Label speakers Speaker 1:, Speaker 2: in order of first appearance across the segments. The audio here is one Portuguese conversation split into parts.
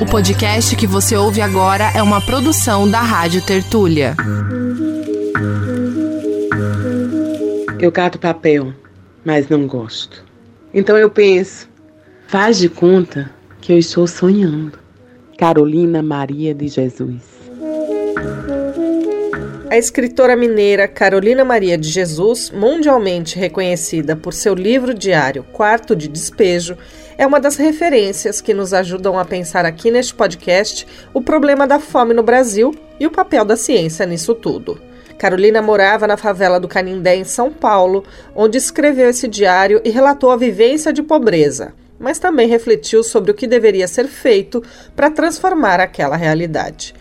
Speaker 1: O podcast que você ouve agora é uma produção da Rádio Tertúlia.
Speaker 2: Eu cato papel, mas não gosto. Então eu penso, faz de conta que eu estou sonhando. Carolina Maria de Jesus.
Speaker 3: A escritora mineira Carolina Maria de Jesus, mundialmente reconhecida por seu livro diário Quarto de Despejo, é uma das referências que nos ajudam a pensar aqui neste podcast o problema da fome no Brasil e o papel da ciência nisso tudo. Carolina morava na favela do Canindé, em São Paulo, onde escreveu esse diário e relatou a vivência de pobreza, mas também refletiu sobre o que deveria ser feito para transformar aquela realidade.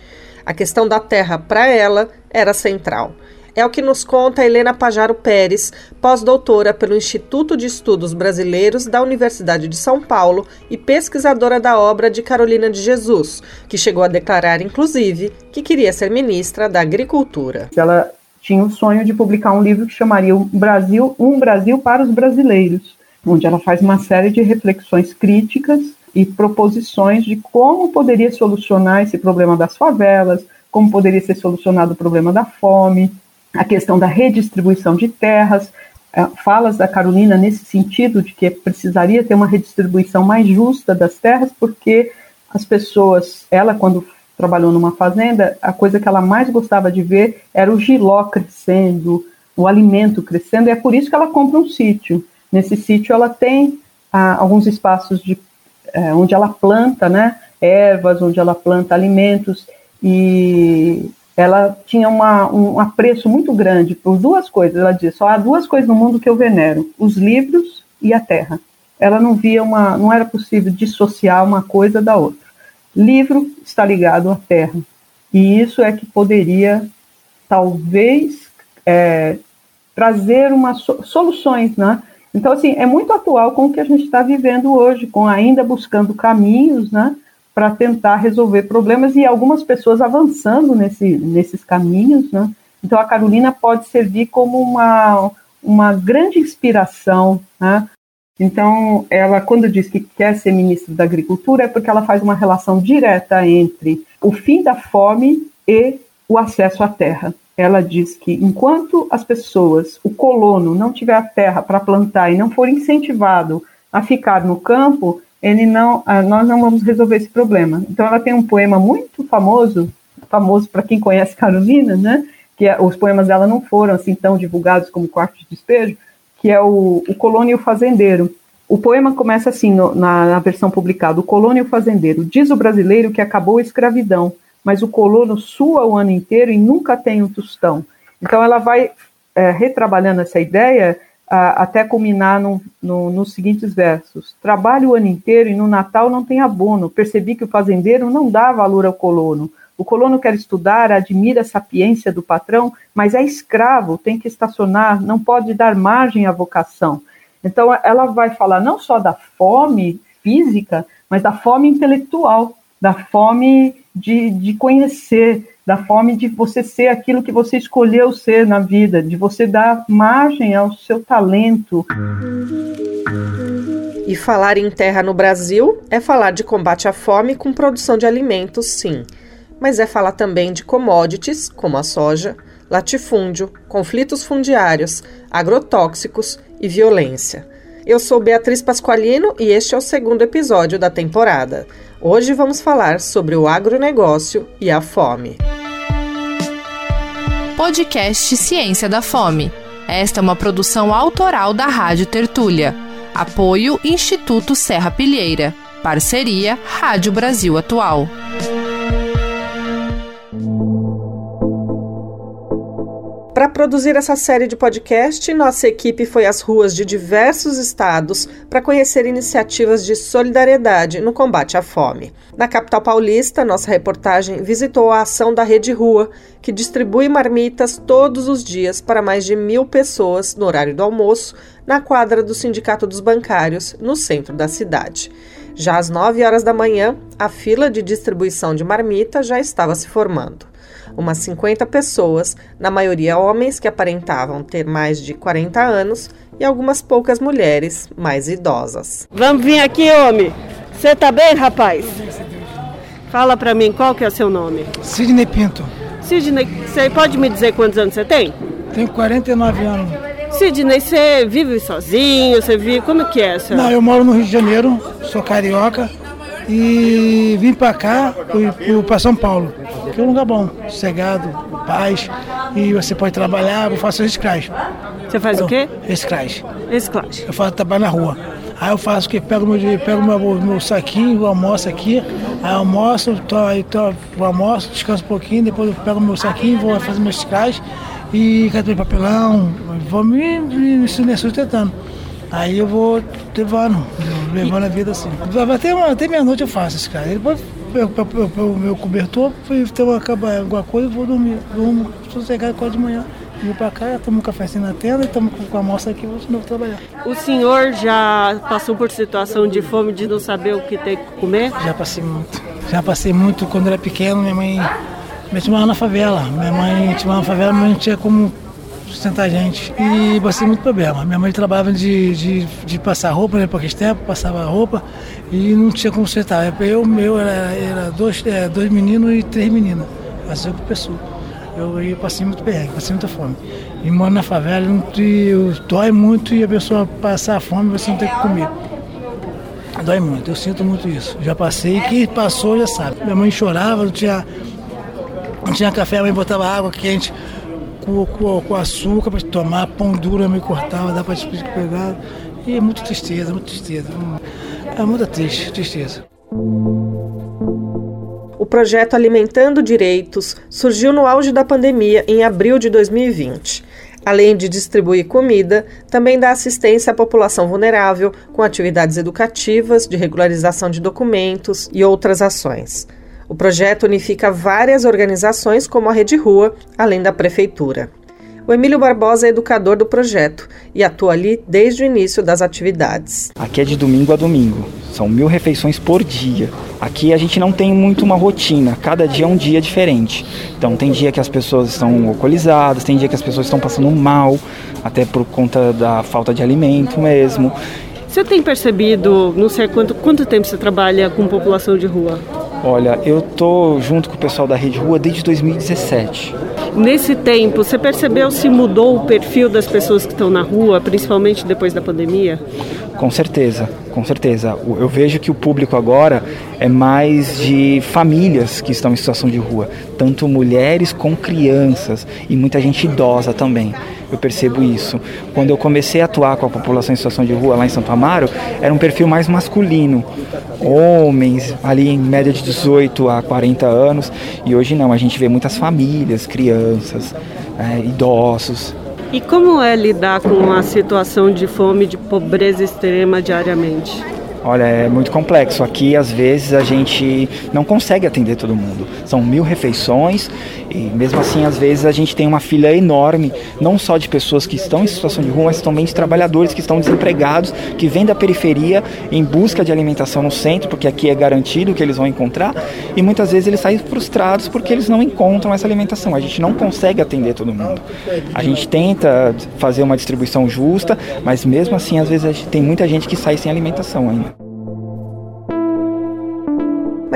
Speaker 3: A questão da terra, para ela, era central. É o que nos conta Helena Pajaro Pérez, pós-doutora pelo Instituto de Estudos Brasileiros da Universidade de São Paulo e pesquisadora da obra de Carolina de Jesus, que chegou a declarar, inclusive, que queria ser ministra da Agricultura.
Speaker 4: Ela tinha o sonho de publicar um livro que chamaria Brasil, Um Brasil para os Brasileiros, onde ela faz uma série de reflexões críticas e proposições de como poderia solucionar esse problema das favelas, como poderia ser solucionado o problema da fome, a questão da redistribuição de terras, é, falas da Carolina nesse sentido de que precisaria ter uma redistribuição mais justa das terras, porque as pessoas, ela quando trabalhou numa fazenda, a coisa que ela mais gostava de ver era o giló crescendo, o alimento crescendo, e é por isso que ela compra um sítio. Nesse sítio ela tem ah, alguns espaços de é, onde ela planta né, ervas, onde ela planta alimentos, e ela tinha uma, um apreço muito grande por duas coisas. Ela dizia: só há duas coisas no mundo que eu venero: os livros e a terra. Ela não via uma, não era possível dissociar uma coisa da outra. Livro está ligado à terra, e isso é que poderia, talvez, é, trazer uma soluções, né? Então, assim, é muito atual com o que a gente está vivendo hoje, com ainda buscando caminhos, né, para tentar resolver problemas e algumas pessoas avançando nesse, nesses caminhos, né. Então, a Carolina pode servir como uma, uma grande inspiração, né. Então, ela, quando diz que quer ser ministra da Agricultura, é porque ela faz uma relação direta entre o fim da fome e o acesso à terra ela diz que enquanto as pessoas, o colono, não tiver a terra para plantar e não for incentivado a ficar no campo, ele não, ah, nós não vamos resolver esse problema. Então ela tem um poema muito famoso, famoso para quem conhece Carolina, né? Que é, os poemas dela não foram assim tão divulgados como Quarto de Despejo, que é o, o e o Fazendeiro. O poema começa assim no, na, na versão publicada: O Colono e o Fazendeiro. Diz o brasileiro que acabou a escravidão mas o colono sua o ano inteiro e nunca tem um tostão. Então ela vai é, retrabalhando essa ideia até culminar no, no, nos seguintes versos: Trabalho o ano inteiro e no Natal não tem abono. Percebi que o fazendeiro não dá valor ao colono. O colono quer estudar, admira a sapiência do patrão, mas é escravo, tem que estacionar, não pode dar margem à vocação. Então ela vai falar não só da fome física, mas da fome intelectual, da fome de, de conhecer, da fome de você ser aquilo que você escolheu ser na vida, de você dar margem ao seu talento.
Speaker 3: E falar em terra no Brasil é falar de combate à fome com produção de alimentos, sim. Mas é falar também de commodities, como a soja, latifúndio, conflitos fundiários, agrotóxicos e violência. Eu sou Beatriz Pasqualino e este é o segundo episódio da temporada. Hoje vamos falar sobre o agronegócio e a fome.
Speaker 1: Podcast Ciência da Fome. Esta é uma produção autoral da Rádio Tertúlia. Apoio Instituto Serra Pilheira. Parceria Rádio Brasil Atual.
Speaker 3: Para produzir essa série de podcast, nossa equipe foi às ruas de diversos estados para conhecer iniciativas de solidariedade no combate à fome. Na capital paulista, nossa reportagem visitou a ação da Rede Rua, que distribui marmitas todos os dias para mais de mil pessoas no horário do almoço, na quadra do Sindicato dos Bancários, no centro da cidade. Já às 9 horas da manhã, a fila de distribuição de marmita já estava se formando umas 50 pessoas, na maioria homens que aparentavam ter mais de 40 anos e algumas poucas mulheres mais idosas.
Speaker 5: Vamos vir aqui, homem. Você tá bem, rapaz? Fala para mim, qual que é o seu nome?
Speaker 6: Sidney Pinto.
Speaker 5: Sidney, você pode me dizer quantos anos você tem?
Speaker 6: Tenho 49 anos.
Speaker 5: Sidney, você vive sozinho? Você vive. Como que é, senhor?
Speaker 6: Não, eu moro no Rio de Janeiro, sou carioca e vim para cá, para São Paulo, que é um lugar bom, sossegado, paz, e você pode trabalhar, eu faço reciclagem.
Speaker 5: Você faz o quê?
Speaker 6: Reciclagem.
Speaker 5: Reciclagem.
Speaker 6: Eu faço trabalho na rua. Aí eu faço o que? Pego meu, pego meu, meu saquinho, almoço aqui, aí almoço, tô, tô, almoço, descanso um pouquinho, depois eu pego meu saquinho, vou fazer meus reciclagem e de papelão, vou me, me, me sustentando. Aí eu vou levando, levando a vida assim. Até, até meia-noite eu faço esse cara. Depois o meu cobertor, tem uma, alguma coisa, eu vou dormir. Durmo sossegado quase de manhã. Vim pra cá, tomo um cafezinho na tenda e estamos com a moça aqui, vou de novo trabalhar.
Speaker 5: O senhor já passou por situação de fome, de não saber o que tem que comer?
Speaker 6: Já passei muito. Já passei muito quando era pequeno, minha mãe me chamava na favela. Minha mãe tinha uma favela, mas não tinha como sustentar a gente. E passei muito problema. Minha mãe trabalhava de, de, de passar roupa, né, aquele tempo, passava roupa e não tinha como sustentar. Eu, meu, era, era dois, é, dois meninos e três meninas. Fazia por pessoa. Eu, eu passei muito perrengue, passei muita fome. E moro na favela, e, dói muito e a pessoa passar fome você não tem que comer. Dói muito, eu sinto muito isso. Já passei, quem passou já sabe. Minha mãe chorava, não tinha, não tinha café, a mãe botava água quente com, com, açúcar para tomar, pão duro me cortava, dá para pegar. E é muito tristeza, muito tristeza. É muito triste, tristeza.
Speaker 3: O projeto Alimentando Direitos surgiu no auge da pandemia em abril de 2020. Além de distribuir comida, também dá assistência à população vulnerável com atividades educativas, de regularização de documentos e outras ações. O projeto unifica várias organizações, como a Rede Rua, além da Prefeitura. O Emílio Barbosa é educador do projeto e atua ali desde o início das atividades.
Speaker 7: Aqui é de domingo a domingo, são mil refeições por dia. Aqui a gente não tem muito uma rotina, cada dia é um dia diferente. Então tem dia que as pessoas estão alcoolizadas, tem dia que as pessoas estão passando mal, até por conta da falta de alimento mesmo.
Speaker 5: Você tem percebido, não sei quanto, quanto tempo você trabalha com população de rua?
Speaker 7: Olha, eu tô junto com o pessoal da Rede Rua desde 2017.
Speaker 5: Nesse tempo, você percebeu se mudou o perfil das pessoas que estão na rua, principalmente depois da pandemia?
Speaker 7: Com certeza, com certeza. Eu vejo que o público agora é mais de famílias que estão em situação de rua, tanto mulheres com crianças e muita gente idosa também eu percebo isso. Quando eu comecei a atuar com a população em situação de rua lá em Santo Amaro, era um perfil mais masculino. Homens, ali em média de 18 a 40 anos, e hoje não, a gente vê muitas famílias, crianças, é, idosos.
Speaker 5: E como é lidar com a situação de fome, de pobreza extrema diariamente?
Speaker 7: Olha, é muito complexo. Aqui, às vezes, a gente não consegue atender todo mundo. São mil refeições e, mesmo assim, às vezes, a gente tem uma fila enorme, não só de pessoas que estão em situação de rua, mas também de trabalhadores que estão desempregados, que vêm da periferia em busca de alimentação no centro, porque aqui é garantido que eles vão encontrar. E muitas vezes eles saem frustrados porque eles não encontram essa alimentação. A gente não consegue atender todo mundo. A gente tenta fazer uma distribuição justa, mas mesmo assim, às vezes, tem muita gente que sai sem alimentação ainda.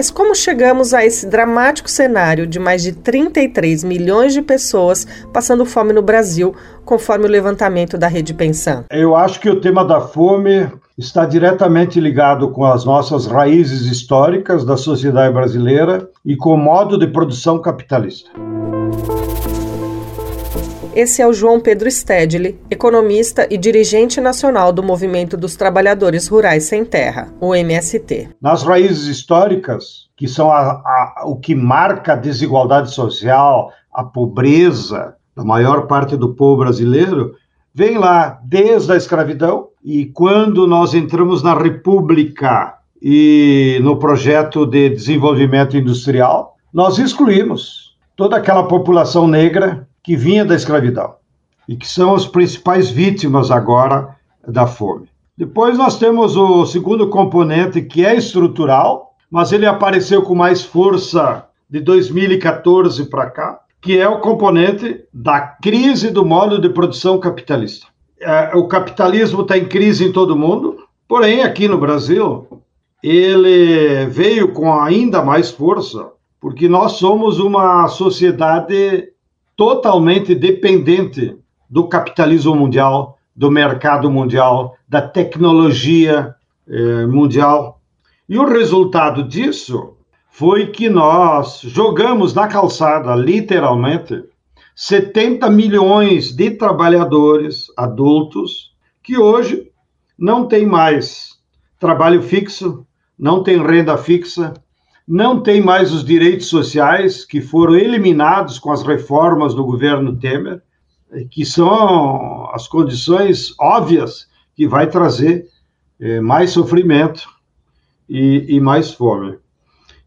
Speaker 3: Mas como chegamos a esse dramático cenário de mais de 33 milhões de pessoas passando fome no Brasil, conforme o levantamento da Rede Pensão?
Speaker 8: Eu acho que o tema da fome está diretamente ligado com as nossas raízes históricas da sociedade brasileira e com o modo de produção capitalista.
Speaker 3: Esse é o João Pedro Stedley, economista e dirigente nacional do Movimento dos Trabalhadores Rurais Sem Terra, o MST.
Speaker 8: Nas raízes históricas, que são a, a, o que marca a desigualdade social, a pobreza da maior parte do povo brasileiro, vem lá desde a escravidão e quando nós entramos na República e no projeto de desenvolvimento industrial, nós excluímos toda aquela população negra que vinha da escravidão e que são as principais vítimas agora da fome. Depois nós temos o segundo componente que é estrutural, mas ele apareceu com mais força de 2014 para cá, que é o componente da crise do modo de produção capitalista. É, o capitalismo está em crise em todo o mundo, porém aqui no Brasil ele veio com ainda mais força, porque nós somos uma sociedade totalmente dependente do capitalismo mundial, do mercado mundial, da tecnologia eh, mundial. E o resultado disso foi que nós jogamos na calçada, literalmente, 70 milhões de trabalhadores adultos que hoje não têm mais trabalho fixo, não têm renda fixa, não têm mais os direitos sociais que foram eliminados com as reformas do governo Temer, que são as condições óbvias que vai trazer eh, mais sofrimento e, e mais fome.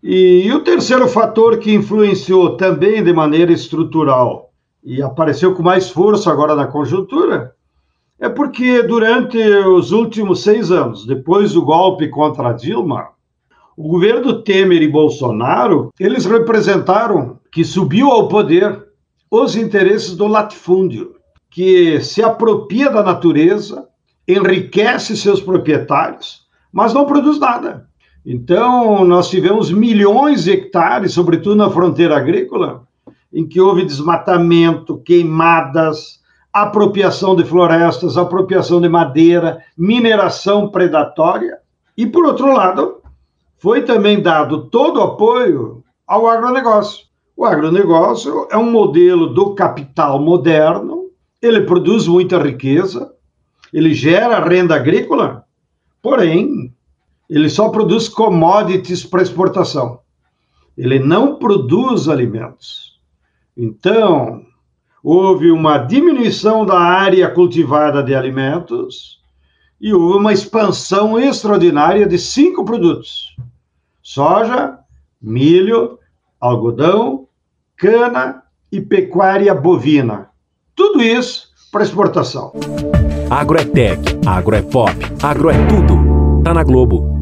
Speaker 8: E, e, o terceiro fator que influenciou também de maneira estrutural e apareceu com mais força agora na conjuntura é porque durante os últimos seis anos, depois do golpe contra Dilma, o governo Temer e Bolsonaro eles representaram que subiu ao poder os interesses do latifúndio, que se apropria da natureza, enriquece seus proprietários, mas não produz nada. Então, nós tivemos milhões de hectares, sobretudo na fronteira agrícola, em que houve desmatamento, queimadas, apropriação de florestas, apropriação de madeira, mineração predatória. E, por outro lado, foi também dado todo o apoio ao agronegócio. O agronegócio é um modelo do capital moderno, ele produz muita riqueza, ele gera renda agrícola, porém, ele só produz commodities para exportação. Ele não produz alimentos. Então, houve uma diminuição da área cultivada de alimentos e houve uma expansão extraordinária de cinco produtos: soja, milho, algodão, cana e pecuária bovina. Tudo isso para exportação.
Speaker 9: Agro é tech, agro é pop, agro é tudo. Tá na Globo.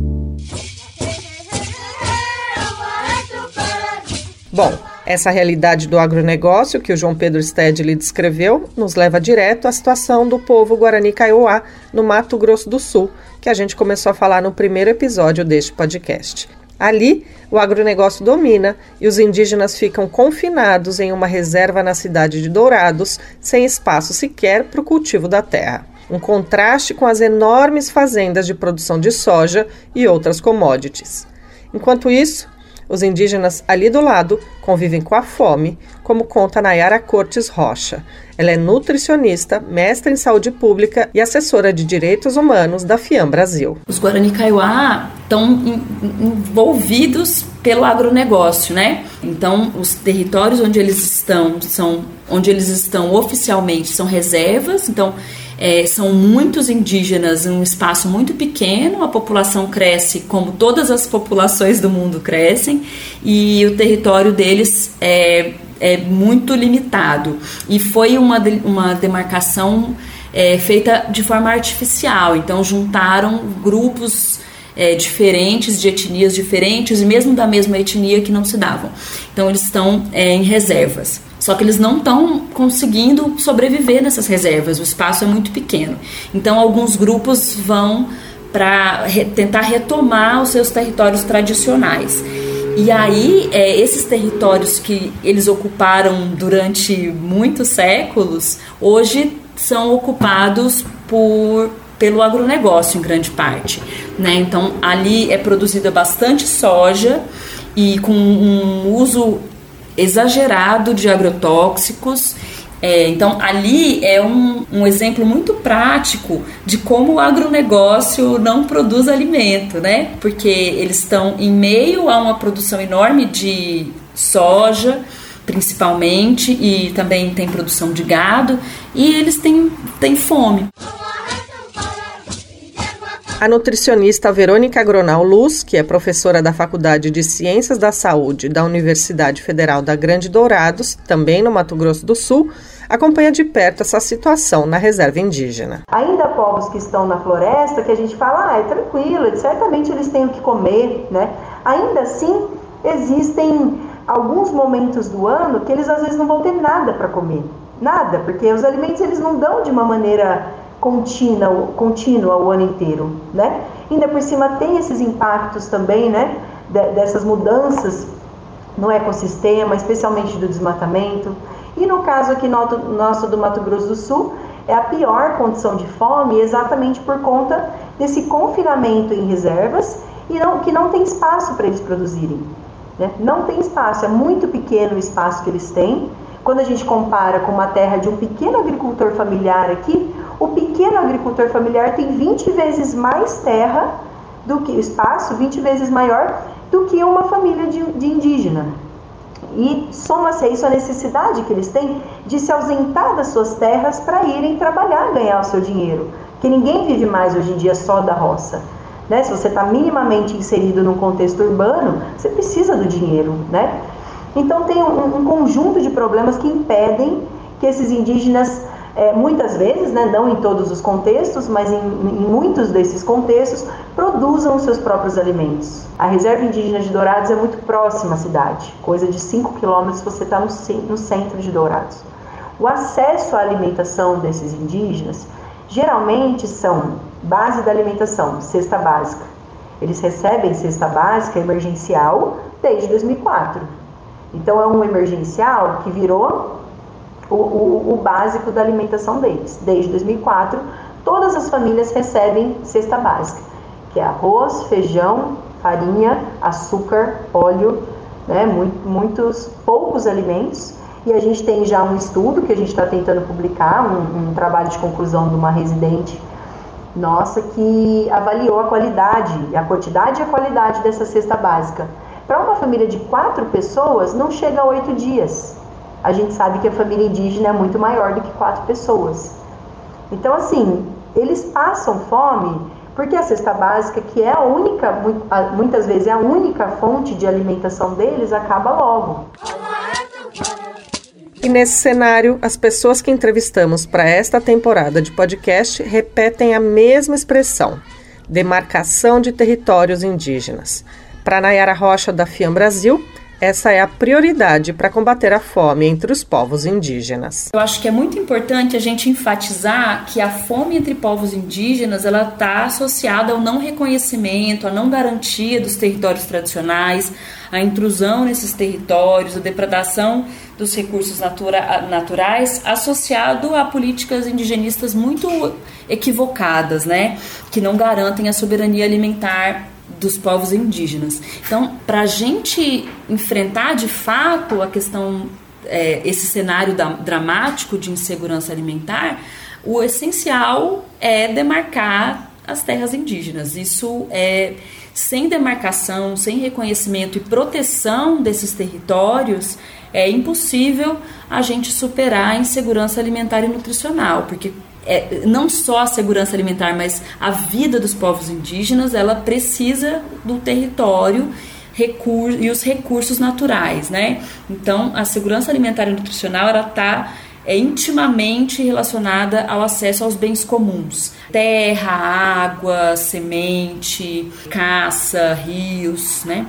Speaker 3: Bom, essa realidade do agronegócio que o João Pedro Stedley descreveu nos leva direto à situação do povo Guarani Kaiowá no Mato Grosso do Sul, que a gente começou a falar no primeiro episódio deste podcast. Ali, o agronegócio domina e os indígenas ficam confinados em uma reserva na cidade de Dourados, sem espaço sequer para o cultivo da terra. Um contraste com as enormes fazendas de produção de soja e outras commodities. Enquanto isso, os indígenas ali do lado convivem com a fome, como conta Nayara Cortes Rocha. Ela é nutricionista, mestre em saúde pública e assessora de direitos humanos da FIAM Brasil.
Speaker 10: Os Guarani Kaiowá estão envolvidos pelo agronegócio, né? Então, os territórios onde eles estão são onde eles estão oficialmente são reservas. Então, é, são muitos indígenas em um espaço muito pequeno, a população cresce como todas as populações do mundo crescem, e o território deles é, é muito limitado. E foi uma, uma demarcação é, feita de forma artificial, então juntaram grupos é, diferentes, de etnias diferentes, e mesmo da mesma etnia que não se davam. Então eles estão é, em reservas. Só que eles não estão conseguindo sobreviver nessas reservas, o espaço é muito pequeno. Então, alguns grupos vão para re tentar retomar os seus territórios tradicionais. E aí, é, esses territórios que eles ocuparam durante muitos séculos, hoje são ocupados por pelo agronegócio em grande parte, né? Então ali é produzida bastante soja e com um uso exagerado de agrotóxicos. É, então, ali é um, um exemplo muito prático de como o agronegócio não produz alimento, né? Porque eles estão em meio a uma produção enorme de soja, principalmente, e também tem produção de gado, e eles têm, têm fome.
Speaker 3: A nutricionista Verônica Agronal Luz, que é professora da Faculdade de Ciências da Saúde da Universidade Federal da Grande Dourados, também no Mato Grosso do Sul, acompanha de perto essa situação na reserva indígena.
Speaker 11: Ainda povos que estão na floresta, que a gente fala, ah, é tranquilo, certamente eles têm o que comer, né? Ainda assim, existem alguns momentos do ano que eles às vezes não vão ter nada para comer. Nada, porque os alimentos eles não dão de uma maneira contínua, contínua o ano inteiro, né? Ainda por cima tem esses impactos também, né? dessas mudanças no ecossistema, especialmente do desmatamento. E no caso aqui nosso do Mato Grosso do Sul, é a pior condição de fome exatamente por conta desse confinamento em reservas e não, que não tem espaço para eles produzirem. Né? Não tem espaço, é muito pequeno o espaço que eles têm. Quando a gente compara com uma terra de um pequeno agricultor familiar aqui, o pequeno agricultor familiar tem 20 vezes mais terra do que espaço, 20 vezes maior do que uma família de, de indígena. E soma-se a isso a necessidade que eles têm de se ausentar das suas terras para irem trabalhar, ganhar o seu dinheiro. Que ninguém vive mais hoje em dia só da roça. Né? Se você está minimamente inserido num contexto urbano, você precisa do dinheiro. Né? Então tem um, um conjunto de problemas que impedem que esses indígenas é, muitas vezes, né, não em todos os contextos, mas em, em, muitos desses contextos, produzam os seus próprios alimentos. A reserva indígena de Dourados é muito próxima à cidade, coisa de 5 quilômetros você está no, no centro de Dourados. O acesso à alimentação desses indígenas geralmente são base da alimentação, cesta básica. Eles recebem cesta básica emergencial desde 2004. Então é um emergencial que virou o, o, o básico da alimentação deles. Desde 2004, todas as famílias recebem cesta básica, que é arroz, feijão, farinha, açúcar, óleo, né, muito, muitos poucos alimentos. E a gente tem já um estudo que a gente está tentando publicar, um, um, trabalho de conclusão de uma residente nossa que avaliou a qualidade, a quantidade e a qualidade dessa cesta básica. Para uma família de quatro pessoas, não chega a oito dias a gente sabe que a família indígena é muito maior do que quatro pessoas. Então, assim, eles passam fome porque a cesta básica, que é a única, muitas vezes é a única fonte de alimentação deles, acaba logo.
Speaker 3: E nesse cenário, as pessoas que entrevistamos para esta temporada de podcast repetem a mesma expressão: demarcação de territórios indígenas. Para Nayara Rocha, da FIAM Brasil, essa é a prioridade para combater a fome entre os povos indígenas.
Speaker 10: Eu acho que é muito importante a gente enfatizar que a fome entre povos indígenas ela está associada ao não reconhecimento, à não garantia dos territórios tradicionais, à intrusão nesses territórios, à depredação dos recursos natura, naturais, associado a políticas indigenistas muito equivocadas, né, que não garantem a soberania alimentar dos povos indígenas. Então, para a gente enfrentar de fato a questão, é, esse cenário da, dramático de insegurança alimentar, o essencial é demarcar as terras indígenas. Isso é sem demarcação, sem reconhecimento e proteção desses territórios, é impossível a gente superar a insegurança alimentar e nutricional, porque é, não só a segurança alimentar, mas a vida dos povos indígenas, ela precisa do território e os recursos naturais, né? Então, a segurança alimentar e nutricional, ela está é intimamente relacionada ao acesso aos bens comuns: terra, água, semente, caça, rios, né?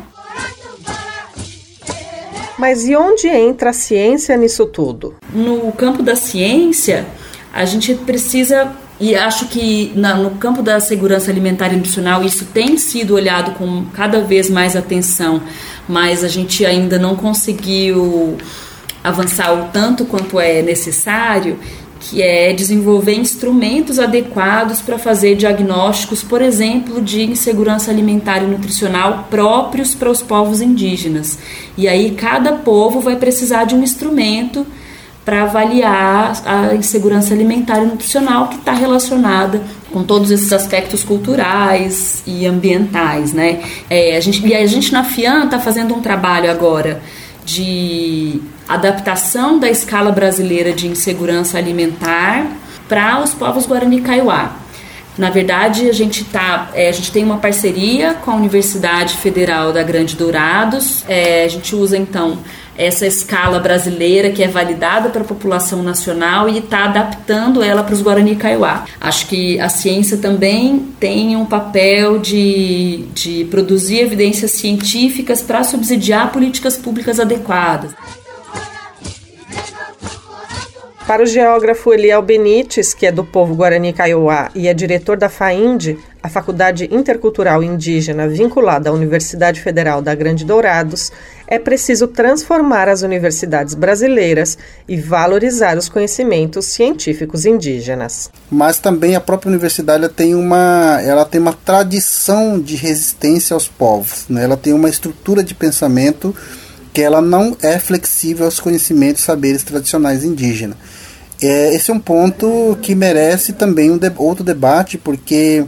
Speaker 3: Mas e onde entra a ciência nisso tudo?
Speaker 10: No campo da ciência, a gente precisa e acho que na, no campo da segurança alimentar e nutricional isso tem sido olhado com cada vez mais atenção, mas a gente ainda não conseguiu avançar o tanto quanto é necessário, que é desenvolver instrumentos adequados para fazer diagnósticos, por exemplo, de insegurança alimentar e nutricional próprios para os povos indígenas. E aí cada povo vai precisar de um instrumento para avaliar a insegurança alimentar e nutricional que está relacionada com todos esses aspectos culturais e ambientais, né? É, a gente, e a gente na FIAN está fazendo um trabalho agora de adaptação da escala brasileira de insegurança alimentar para os povos Guarani Kaiowá. Na verdade, a gente tá, é, a gente tem uma parceria com a Universidade Federal da Grande Dourados. É, a gente usa então essa escala brasileira que é validada para a população nacional e está adaptando ela para os Guarani Kaiowá. Acho que a ciência também tem um papel de, de produzir evidências científicas para subsidiar políticas públicas adequadas.
Speaker 3: Para o geógrafo Eliel Benites, que é do povo Guarani Kaiowá e é diretor da FAIND, a Faculdade Intercultural Indígena vinculada à Universidade Federal da Grande Dourados, é preciso transformar as universidades brasileiras e valorizar os conhecimentos científicos indígenas.
Speaker 12: Mas também a própria universidade tem uma, ela tem uma tradição de resistência aos povos, né? ela tem uma estrutura de pensamento que ela não é flexível aos conhecimentos e saberes tradicionais indígenas. É, esse é um ponto que merece também um de, outro debate, porque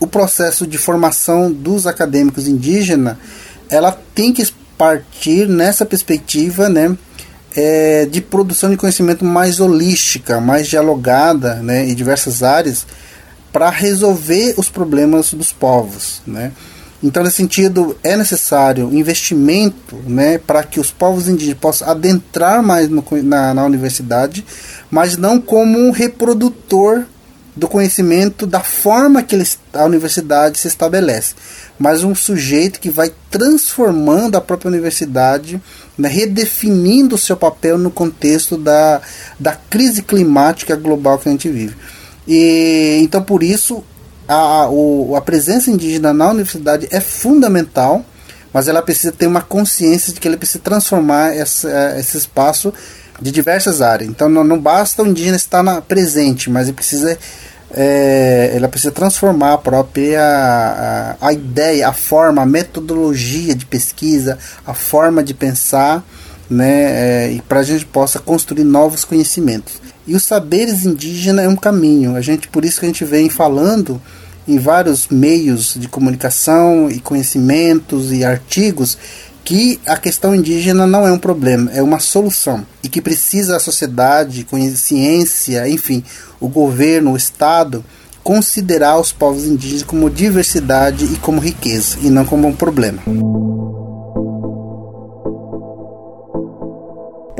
Speaker 12: o processo de formação dos acadêmicos indígenas, ela tem que partir nessa perspectiva, né, é, de produção de conhecimento mais holística, mais dialogada, né, em diversas áreas, para resolver os problemas dos povos, né. Então, nesse sentido, é necessário investimento né, para que os povos indígenas possam adentrar mais no, na, na universidade, mas não como um reprodutor do conhecimento da forma que a universidade se estabelece, mas um sujeito que vai transformando a própria universidade, né, redefinindo o seu papel no contexto da, da crise climática global que a gente vive. E então por isso a, a, a presença indígena na universidade é fundamental, mas ela precisa ter uma consciência de que ele precisa transformar essa, esse espaço de diversas áreas. Então não, não basta o indígena estar na, presente, mas ele precisa é, ela precisa transformar a própria a, a, ideia, a forma, a metodologia de pesquisa, a forma de pensar, né, é, e para a gente possa construir novos conhecimentos. E os saberes indígenas é um caminho. A gente por isso que a gente vem falando em vários meios de comunicação e conhecimentos e artigos que a questão indígena não é um problema, é uma solução e que precisa a sociedade, ciência, enfim, o governo, o Estado considerar os povos indígenas como diversidade e como riqueza e não como um problema.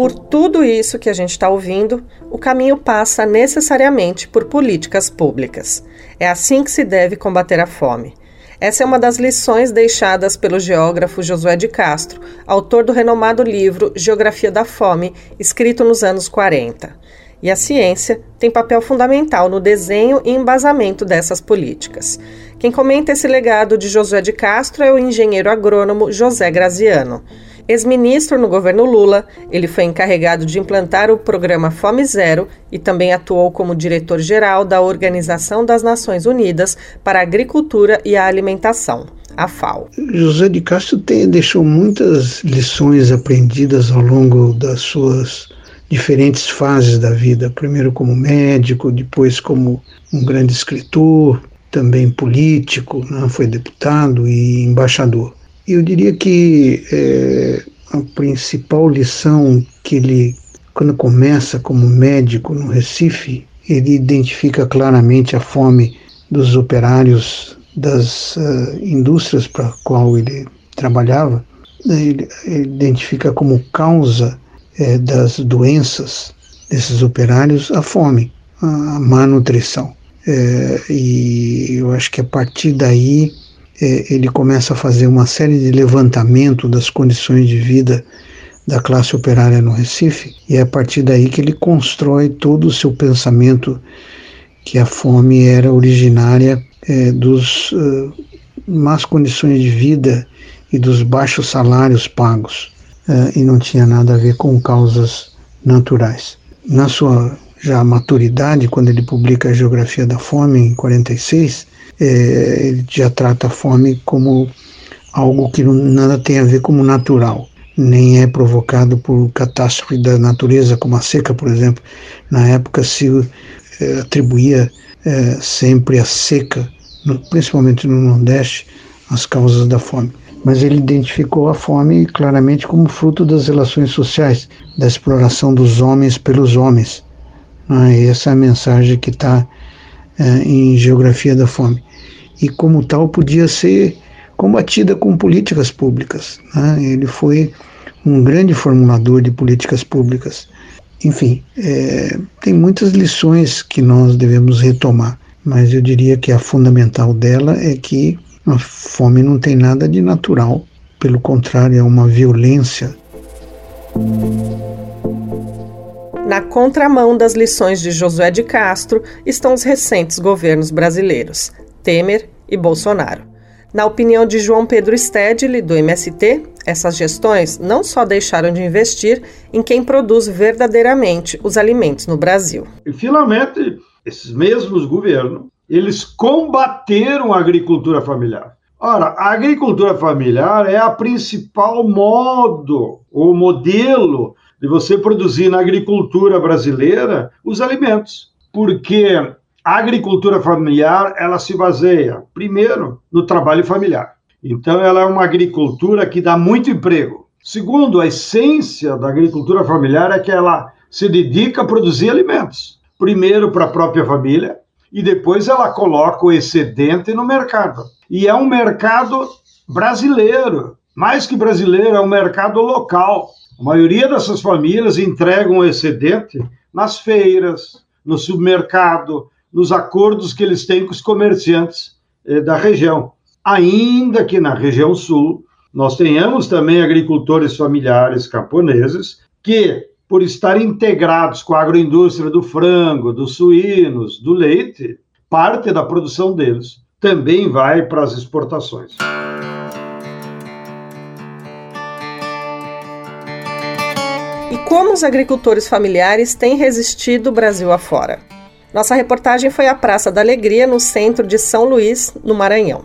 Speaker 3: Por tudo isso que a gente está ouvindo, o caminho passa necessariamente por políticas públicas. É assim que se deve combater a fome. Essa é uma das lições deixadas pelo geógrafo Josué de Castro, autor do renomado livro Geografia da Fome, escrito nos anos 40. E a ciência tem papel fundamental no desenho e embasamento dessas políticas. Quem comenta esse legado de Josué de Castro é o engenheiro agrônomo José Graziano. Ex-ministro no governo Lula, ele foi encarregado de implantar o programa Fome Zero e também atuou como diretor-geral da Organização das Nações Unidas para a Agricultura e a Alimentação, a FAO.
Speaker 13: José de Castro tem, deixou muitas lições aprendidas ao longo das suas diferentes fases da vida. Primeiro como médico, depois como um grande escritor, também político, né? foi deputado e embaixador. Eu diria que é, a principal lição que ele, quando começa como médico no Recife, ele identifica claramente a fome dos operários das uh, indústrias para a qual ele trabalhava. Ele, ele identifica como causa é, das doenças desses operários a fome, a má nutrição. É, e eu acho que a partir daí é, ele começa a fazer uma série de levantamento das condições de vida da classe operária no Recife, e é a partir daí que ele constrói todo o seu pensamento que a fome era originária é, dos uh, más condições de vida e dos baixos salários pagos, uh, e não tinha nada a ver com causas naturais. Na sua já maturidade, quando ele publica a Geografia da Fome, em 46, é, ele já trata a fome como algo que não, nada tem a ver como natural, nem é provocado por catástrofe da natureza, como a seca, por exemplo. Na época se é, atribuía é, sempre a seca, no, principalmente no Nordeste, as causas da fome. Mas ele identificou a fome claramente como fruto das relações sociais, da exploração dos homens pelos homens. Ah, essa é a mensagem que está é, em Geografia da Fome e, como tal, podia ser combatida com políticas públicas. Né? Ele foi um grande formulador de políticas públicas. Enfim, é, tem muitas lições que nós devemos retomar, mas eu diria que a fundamental dela é que a fome não tem nada de natural, pelo contrário, é uma violência.
Speaker 3: Na contramão das lições de Josué de Castro estão os recentes governos brasileiros. Temer e Bolsonaro. Na opinião de João Pedro Stedley, do MST, essas gestões não só deixaram de investir em quem produz verdadeiramente os alimentos no Brasil.
Speaker 8: E, finalmente, esses mesmos governos, eles combateram a agricultura familiar. Ora, a agricultura familiar é a principal modo ou modelo de você produzir na agricultura brasileira os alimentos, porque a agricultura familiar, ela se baseia, primeiro, no trabalho familiar. Então, ela é uma agricultura que dá muito emprego. Segundo, a essência da agricultura familiar é que ela se dedica a produzir alimentos. Primeiro para a própria família e depois ela coloca o excedente no mercado. E é um mercado brasileiro. Mais que brasileiro, é um mercado local. A maioria dessas famílias entregam o excedente nas feiras, no supermercado, nos acordos que eles têm com os comerciantes eh, da região. Ainda que na região sul nós tenhamos também agricultores familiares camponeses que, por estar integrados com a agroindústria do frango, dos suínos, do leite, parte da produção deles também vai para as exportações.
Speaker 3: Como os agricultores familiares têm resistido Brasil afora? Nossa reportagem foi à Praça da Alegria, no centro de São Luís, no Maranhão.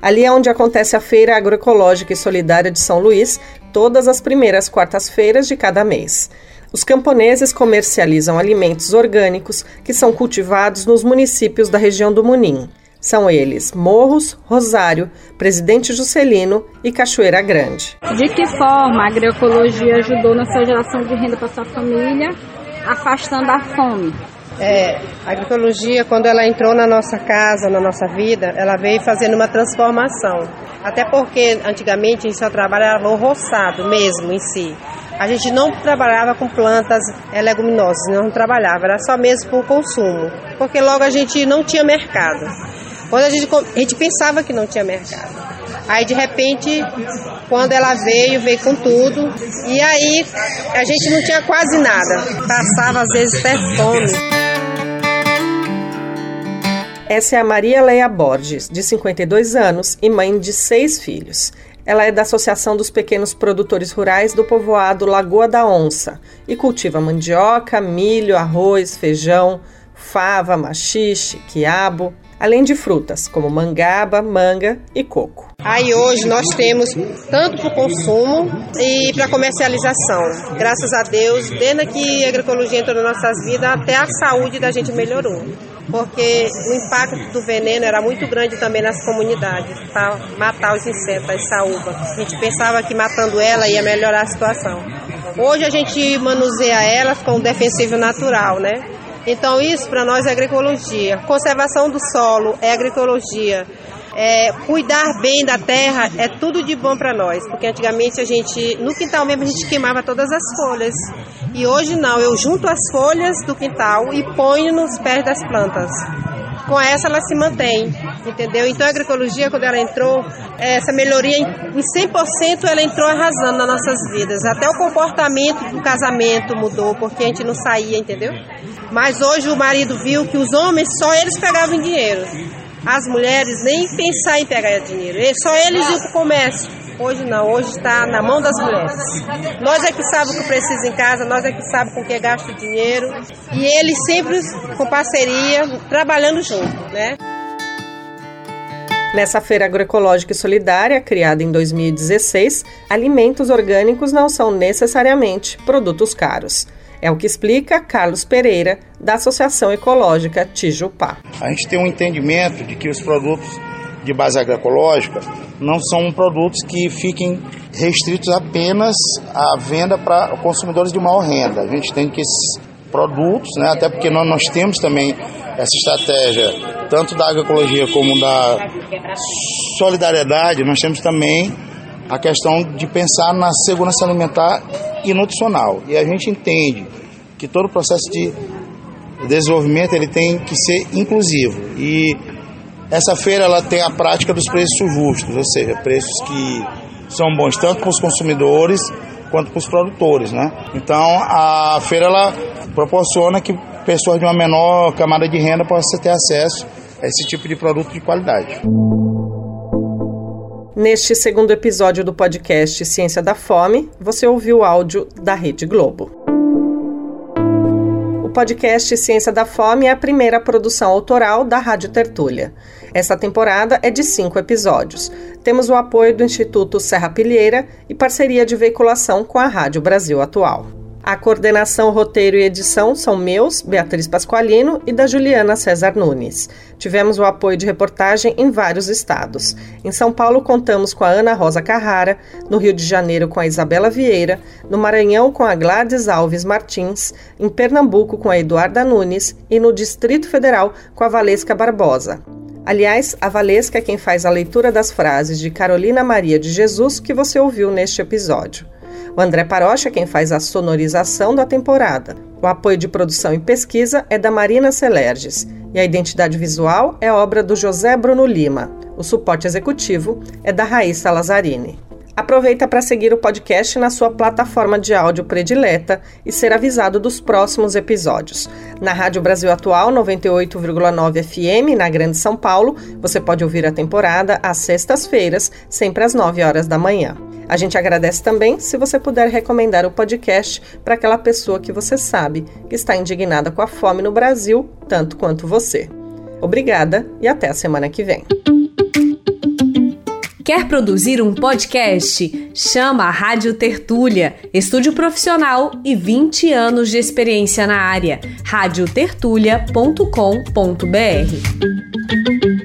Speaker 3: Ali é onde acontece a Feira Agroecológica e Solidária de São Luís, todas as primeiras quartas-feiras de cada mês. Os camponeses comercializam alimentos orgânicos que são cultivados nos municípios da região do Munim. São eles Morros, Rosário, Presidente Juscelino e Cachoeira Grande.
Speaker 14: De que forma a agroecologia ajudou na sua geração de renda para sua família, afastando a fome?
Speaker 15: É, a agroecologia, quando ela entrou na nossa casa, na nossa vida, ela veio fazendo uma transformação. Até porque antigamente a gente só trabalhava o roçado mesmo em si. A gente não trabalhava com plantas leguminosas, não trabalhava, era só mesmo por consumo. Porque logo a gente não tinha mercado. Quando a gente, a gente pensava que não tinha mercado. Aí de repente, quando ela veio, veio com tudo. E aí a gente não tinha quase nada. Passava às vezes até fome.
Speaker 3: Essa é a Maria Leia Borges, de 52 anos e mãe de seis filhos. Ela é da Associação dos Pequenos Produtores Rurais do povoado Lagoa da Onça e cultiva mandioca, milho, arroz, feijão, fava, machixe, quiabo, além de frutas como mangaba, manga e coco.
Speaker 15: Aí hoje nós temos tanto para o consumo e para comercialização. Graças a Deus, desde que a agroecologia entrou nas nossas vidas, até a saúde da gente melhorou porque o impacto do veneno era muito grande também nas comunidades, para matar os insetos, as saúvas. A gente pensava que matando ela ia melhorar a situação. Hoje a gente manuseia elas com defensivo natural, né? Então isso para nós é agroecologia. Conservação do solo é agroecologia. É, cuidar bem da terra é tudo de bom para nós, porque antigamente a gente, no quintal mesmo, a gente queimava todas as folhas. E hoje não, eu junto as folhas do quintal e ponho nos pés das plantas. Com essa ela se mantém, entendeu? Então a agroecologia, quando ela entrou, essa melhoria em 100% ela entrou arrasando nas nossas vidas. Até o comportamento do casamento mudou, porque a gente não saía, entendeu? Mas hoje o marido viu que os homens só eles pegavam dinheiro as mulheres nem pensar em pegar dinheiro. Só eles iam para o comércio. Hoje não, hoje está na mão das mulheres. Nós é que sabemos o que precisa em casa, nós é que sabemos com que gasta o dinheiro. E eles sempre com parceria, trabalhando junto, né?
Speaker 3: Nessa feira agroecológica e solidária, criada em 2016, alimentos orgânicos não são necessariamente produtos caros. É o que explica Carlos Pereira, da Associação Ecológica Tijupá.
Speaker 16: A gente tem um entendimento de que os produtos de base agroecológica não são produtos que fiquem restritos apenas à venda para consumidores de maior renda. A gente tem que esses produtos, né, até porque nós, nós temos também essa estratégia, tanto da agroecologia como da solidariedade, nós temos também a questão de pensar na segurança alimentar e nutricional. E a gente entende que todo o processo de desenvolvimento ele tem que ser inclusivo. E essa feira ela tem a prática dos preços justos, ou seja, preços que são bons tanto para os consumidores quanto para os produtores, né? Então a feira ela proporciona que pessoas de uma menor camada de renda possam ter acesso esse tipo de produto de qualidade.
Speaker 3: Neste segundo episódio do podcast Ciência da Fome, você ouviu o áudio da Rede Globo. O podcast Ciência da Fome é a primeira produção autoral da Rádio Tertúlia. Esta temporada é de cinco episódios. Temos o apoio do Instituto Serra Pilheira e parceria de veiculação com a Rádio Brasil Atual. A coordenação, roteiro e edição são meus, Beatriz Pasqualino, e da Juliana César Nunes. Tivemos o apoio de reportagem em vários estados. Em São Paulo, contamos com a Ana Rosa Carrara, no Rio de Janeiro, com a Isabela Vieira, no Maranhão, com a Gladys Alves Martins, em Pernambuco, com a Eduarda Nunes e no Distrito Federal, com a Valesca Barbosa. Aliás, a Valesca é quem faz a leitura das frases de Carolina Maria de Jesus que você ouviu neste episódio. O André Parocha, quem faz a sonorização da temporada. O apoio de produção e pesquisa é da Marina Celerges e a identidade visual é obra do José Bruno Lima. O suporte executivo é da Raíssa Lazzarini. Aproveita para seguir o podcast na sua plataforma de áudio predileta e ser avisado dos próximos episódios. Na Rádio Brasil Atual 98,9 FM, na Grande São Paulo, você pode ouvir a temporada às sextas-feiras, sempre às 9 horas da manhã. A gente agradece também se você puder recomendar o podcast para aquela pessoa que você sabe que está indignada com a fome no Brasil, tanto quanto você. Obrigada e até a semana que vem.
Speaker 1: Quer produzir um podcast? Chama a Rádio Tertúlia, estúdio profissional e 20 anos de experiência na área. radiotertulia.com.br